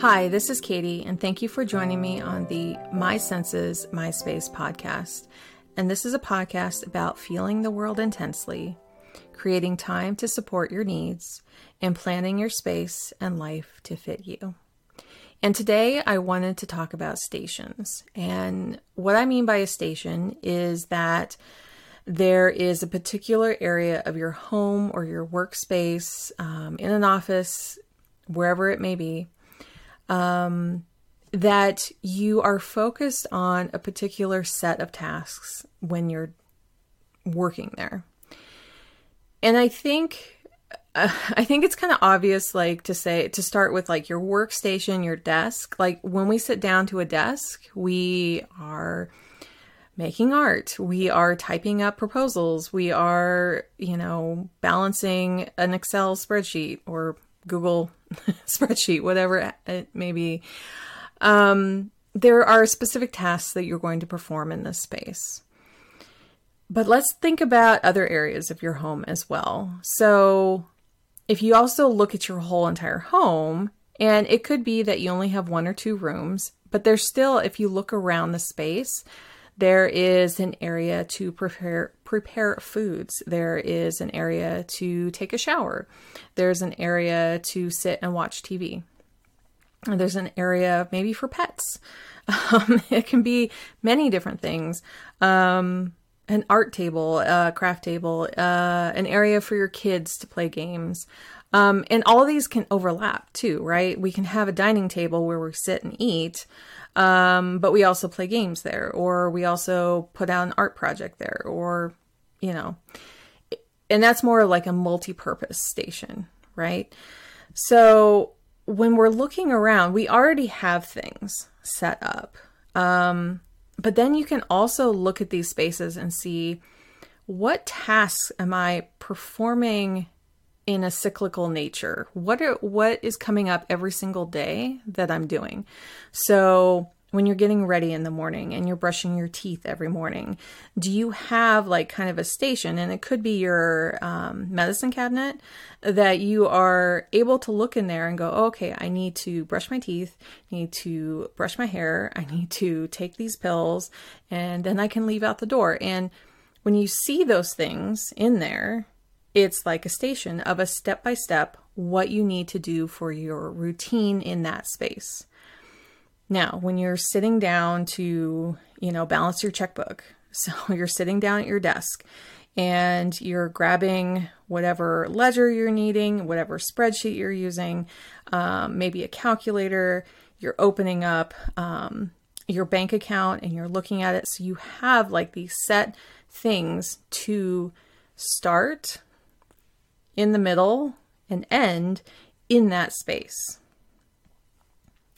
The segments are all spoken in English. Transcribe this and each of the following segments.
Hi, this is Katie, and thank you for joining me on the My Senses, My Space podcast. And this is a podcast about feeling the world intensely, creating time to support your needs, and planning your space and life to fit you. And today I wanted to talk about stations. And what I mean by a station is that there is a particular area of your home or your workspace, um, in an office, wherever it may be, um, that you are focused on a particular set of tasks when you're working there. And I think uh, I think it's kind of obvious like to say to start with like your workstation, your desk. Like when we sit down to a desk, we are making art. We are typing up proposals. We are, you know, balancing an Excel spreadsheet or Google spreadsheet, whatever it may be. Um, there are specific tasks that you're going to perform in this space. But let's think about other areas of your home as well. So, if you also look at your whole entire home, and it could be that you only have one or two rooms, but there's still, if you look around the space, there is an area to prepare prepare foods. There is an area to take a shower. There's an area to sit and watch TV. There's an area maybe for pets. Um, it can be many different things. Um, an art table, a craft table, uh, an area for your kids to play games. Um, and all these can overlap too, right? We can have a dining table where we sit and eat, um, but we also play games there, or we also put out an art project there, or, you know, and that's more like a multi purpose station, right? So when we're looking around, we already have things set up. Um, but then you can also look at these spaces and see what tasks am I performing in a cyclical nature? What are what is coming up every single day that I'm doing? So when you're getting ready in the morning and you're brushing your teeth every morning, do you have like kind of a station? And it could be your um, medicine cabinet that you are able to look in there and go, okay, I need to brush my teeth, I need to brush my hair, I need to take these pills, and then I can leave out the door. And when you see those things in there, it's like a station of a step by step what you need to do for your routine in that space. Now, when you're sitting down to, you know, balance your checkbook, so you're sitting down at your desk and you're grabbing whatever ledger you're needing, whatever spreadsheet you're using, um, maybe a calculator, you're opening up um, your bank account and you're looking at it. So you have like these set things to start in the middle and end in that space.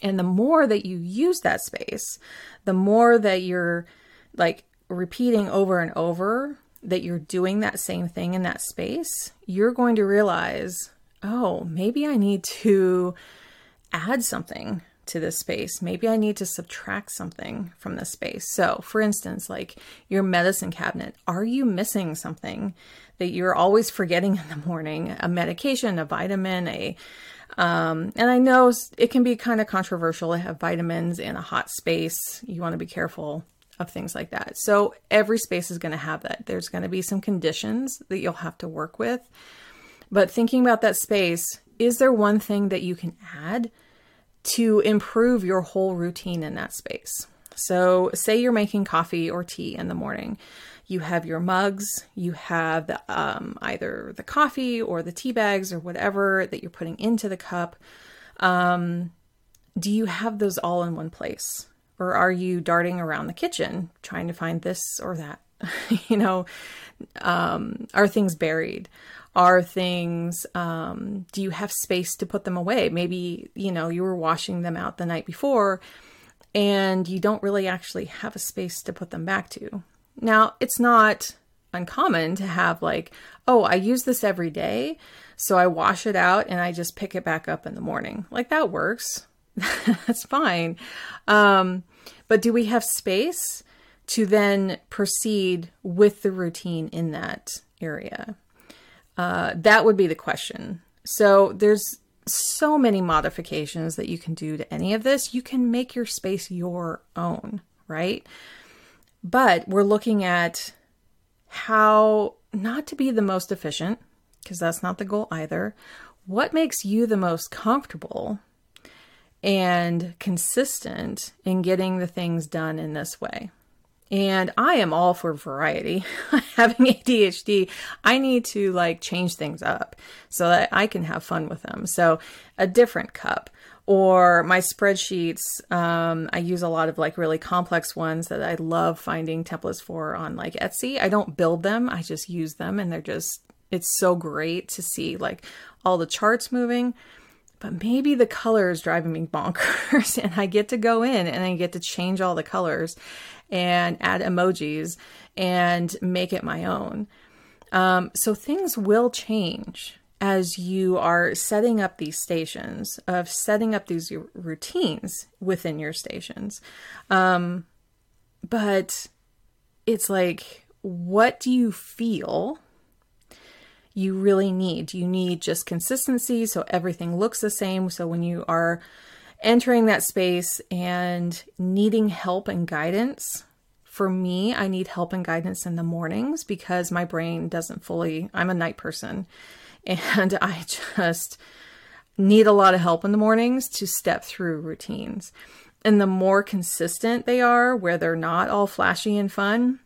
And the more that you use that space, the more that you're like repeating over and over that you're doing that same thing in that space, you're going to realize, oh, maybe I need to add something to this space. Maybe I need to subtract something from this space. So, for instance, like your medicine cabinet, are you missing something that you're always forgetting in the morning? A medication, a vitamin, a um, and I know it can be kind of controversial to have vitamins in a hot space. You want to be careful of things like that. So every space is going to have that. There's going to be some conditions that you'll have to work with. But thinking about that space, is there one thing that you can add to improve your whole routine in that space. So, say you're making coffee or tea in the morning. You have your mugs, you have the, um, either the coffee or the tea bags or whatever that you're putting into the cup. Um, do you have those all in one place? Or are you darting around the kitchen trying to find this or that? you know, um, are things buried? Are things, um, do you have space to put them away? Maybe, you know, you were washing them out the night before and you don't really actually have a space to put them back to. Now, it's not uncommon to have like, oh, I use this every day, so I wash it out and I just pick it back up in the morning. Like that works. That's fine. Um, but do we have space to then proceed with the routine in that area? Uh, that would be the question. So there's so many modifications that you can do to any of this. You can make your space your own, right? But we're looking at how not to be the most efficient, because that's not the goal either. What makes you the most comfortable and consistent in getting the things done in this way? And I am all for variety. Having ADHD, I need to like change things up so that I can have fun with them. So, a different cup or my spreadsheets. Um, I use a lot of like really complex ones that I love finding templates for on like Etsy. I don't build them, I just use them, and they're just, it's so great to see like all the charts moving but maybe the color is driving me bonkers and I get to go in and I get to change all the colors and add emojis and make it my own. Um, so things will change as you are setting up these stations, of setting up these routines within your stations. Um, but it's like, what do you feel? you really need. You need just consistency so everything looks the same? So when you are entering that space and needing help and guidance. For me, I need help and guidance in the mornings because my brain doesn't fully, I'm a night person, and I just need a lot of help in the mornings to step through routines. And the more consistent they are, where they're not all flashy and fun,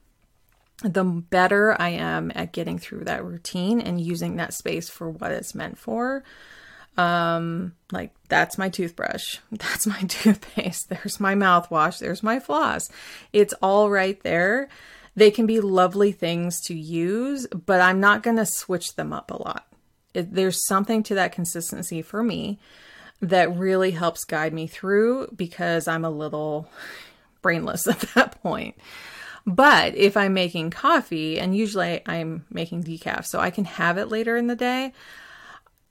the better I am at getting through that routine and using that space for what it's meant for. Um like that's my toothbrush. That's my toothpaste. There's my mouthwash. There's my floss. It's all right there. They can be lovely things to use but i'm not going to switch them up a lot it, there's something to that consistency for me that really helps guide me through because i'm a little brainless at that point but if i'm making coffee and usually i'm making decaf so i can have it later in the day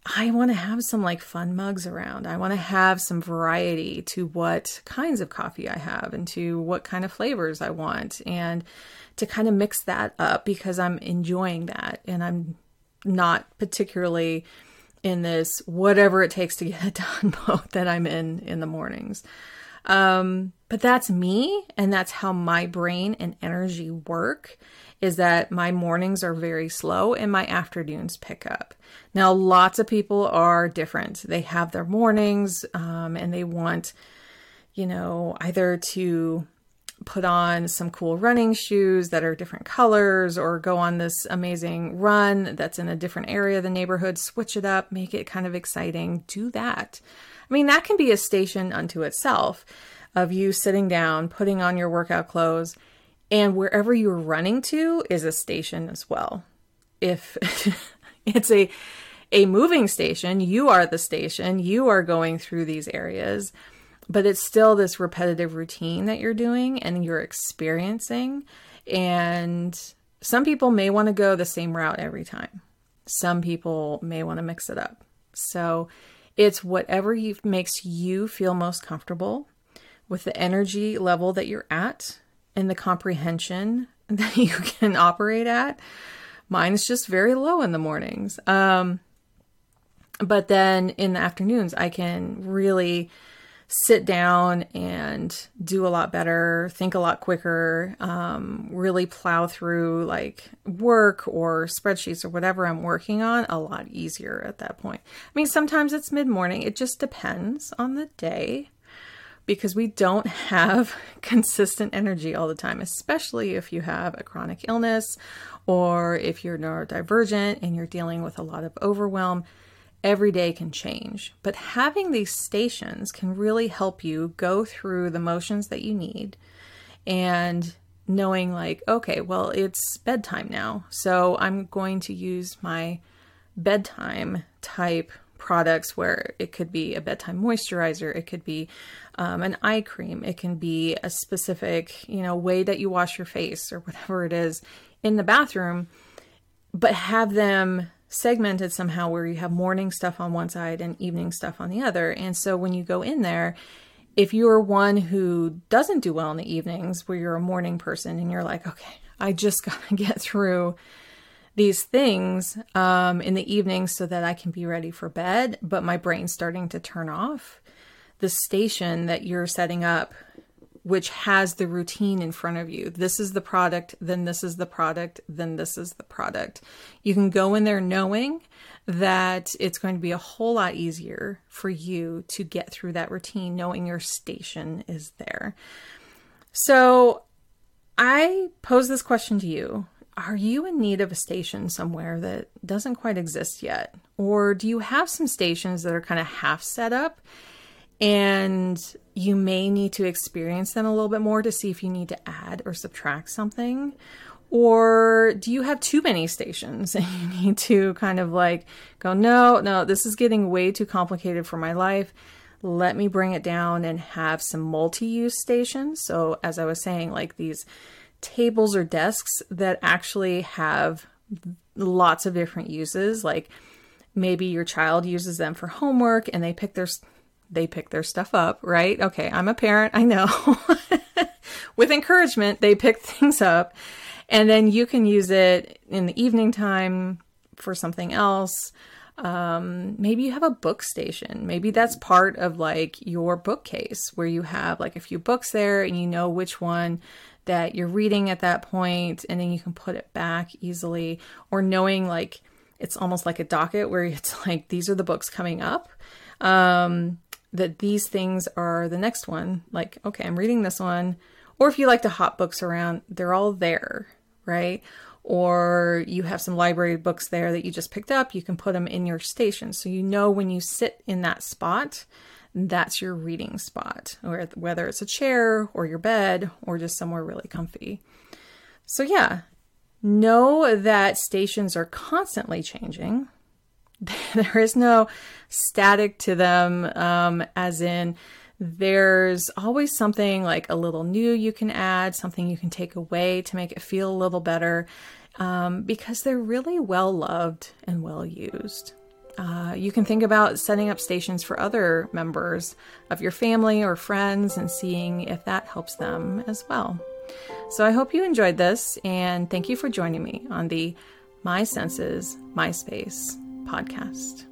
I want to have some like fun mugs around. I want to have some variety to what kinds of coffee I have and to what kind of flavors I want and to kind of mix that up because I'm enjoying that and I'm not particularly in this whatever it takes to get it done mode that I'm in in the mornings. Um, but that's me and that's how my brain and energy work is that my mornings are very slow and my afternoons pick up. Now, lots of people are different. They have their mornings um, and they want, you know, either to put on some cool running shoes that are different colors or go on this amazing run that's in a different area of the neighborhood, switch it up, make it kind of exciting. Do that. I mean, that can be a station unto itself of you sitting down, putting on your workout clothes and wherever you're running to is a station as well. If it's a a moving station, you are the station, you are going through these areas, but it's still this repetitive routine that you're doing and you're experiencing. And some people may want to go the same route every time. Some people may want to mix it up. So it's whatever you, makes you feel most comfortable with the energy level that you're at and the comprehension that you can operate at. Mine's just very low in the mornings. Um, but then in the afternoons, I can really sit down and do a lot better, think a lot quicker, um, really plow through like work or spreadsheets or whatever I'm working on a lot easier at that point. I mean, sometimes it's mid morning, it just depends on the day because we don't have consistent energy all the time, especially if you have a chronic illness or if you're neurodivergent and you're dealing with a lot of overwhelm. Every day can change, but having these stations can really help you go through the motions that you need and knowing, like, okay, well, it's bedtime now, so I'm going to use my bedtime type products where it could be a bedtime moisturizer, it could be um, an eye cream, it can be a specific, you know, way that you wash your face or whatever it is in the bathroom, but have them segmented somehow where you have morning stuff on one side and evening stuff on the other. And so when you go in there, if you're one who doesn't do well in the evenings, where you're a morning person and you're like, okay, I just got to get through these things um, in the evening so that I can be ready for bed, but my brain's starting to turn off. The station that you're setting up, which has the routine in front of you. This is the product, then this is the product, then this is the product. You can go in there knowing that it's going to be a whole lot easier for you to get through that routine, knowing your station is there. So I pose this question to you Are you in need of a station somewhere that doesn't quite exist yet? Or do you have some stations that are kind of half set up and you may need to experience them a little bit more to see if you need to add or subtract something? Or do you have too many stations and you need to kind of like go, no, no, this is getting way too complicated for my life. Let me bring it down and have some multi use stations. So, as I was saying, like these tables or desks that actually have lots of different uses. Like maybe your child uses them for homework and they pick their they pick their stuff up, right? Okay, I'm a parent, I know. With encouragement, they pick things up and then you can use it in the evening time for something else. Um, maybe you have a book station. Maybe that's part of like your bookcase where you have like a few books there and you know which one that you're reading at that point and then you can put it back easily or knowing like it's almost like a docket where it's like these are the books coming up um, that these things are the next one like okay i'm reading this one or if you like to hop books around they're all there right? Or you have some library books there that you just picked up, you can put them in your station. So you know when you sit in that spot, that's your reading spot, or whether it's a chair or your bed or just somewhere really comfy. So, yeah, know that stations are constantly changing. there is no static to them, um, as in, there's always something like a little new you can add, something you can take away to make it feel a little better, um, because they're really well loved and well used. Uh, you can think about setting up stations for other members of your family or friends and seeing if that helps them as well. So I hope you enjoyed this and thank you for joining me on the My Senses, My Space podcast.